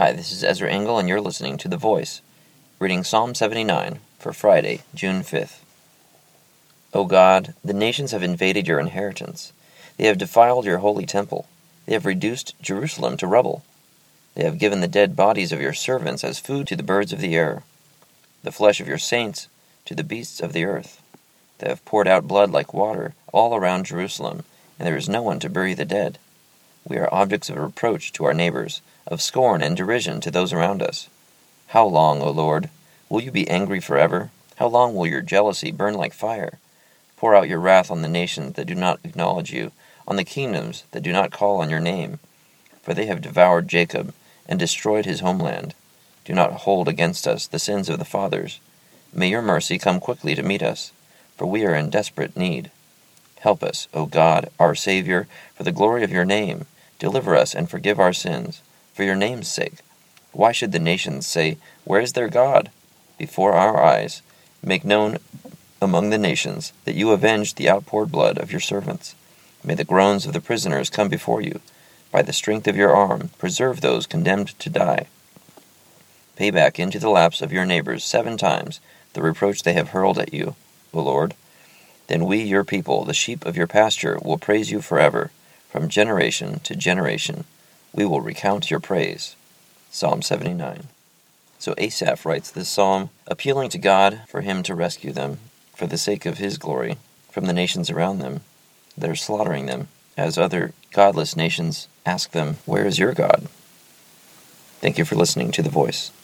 Hi, this is Ezra Engel, and you're listening to The Voice, reading Psalm 79 for Friday, June 5th. O God, the nations have invaded your inheritance. They have defiled your holy temple. They have reduced Jerusalem to rubble. They have given the dead bodies of your servants as food to the birds of the air, the flesh of your saints to the beasts of the earth. They have poured out blood like water all around Jerusalem, and there is no one to bury the dead. We are objects of reproach to our neighbors, of scorn and derision to those around us. How long, O Lord? Will you be angry forever? How long will your jealousy burn like fire? Pour out your wrath on the nations that do not acknowledge you, on the kingdoms that do not call on your name. For they have devoured Jacob and destroyed his homeland. Do not hold against us the sins of the fathers. May your mercy come quickly to meet us, for we are in desperate need. Help us, O God, our Savior, for the glory of your name Deliver us and forgive our sins, for your name's sake. Why should the nations say, Where is their God? Before our eyes, make known among the nations that you avenged the outpoured blood of your servants. May the groans of the prisoners come before you. By the strength of your arm, preserve those condemned to die. Pay back into the laps of your neighbors seven times the reproach they have hurled at you, O Lord. Then we, your people, the sheep of your pasture, will praise you forever. From generation to generation, we will recount your praise. Psalm 79. So Asaph writes this psalm, appealing to God for him to rescue them, for the sake of his glory, from the nations around them that are slaughtering them, as other godless nations ask them, Where is your God? Thank you for listening to The Voice.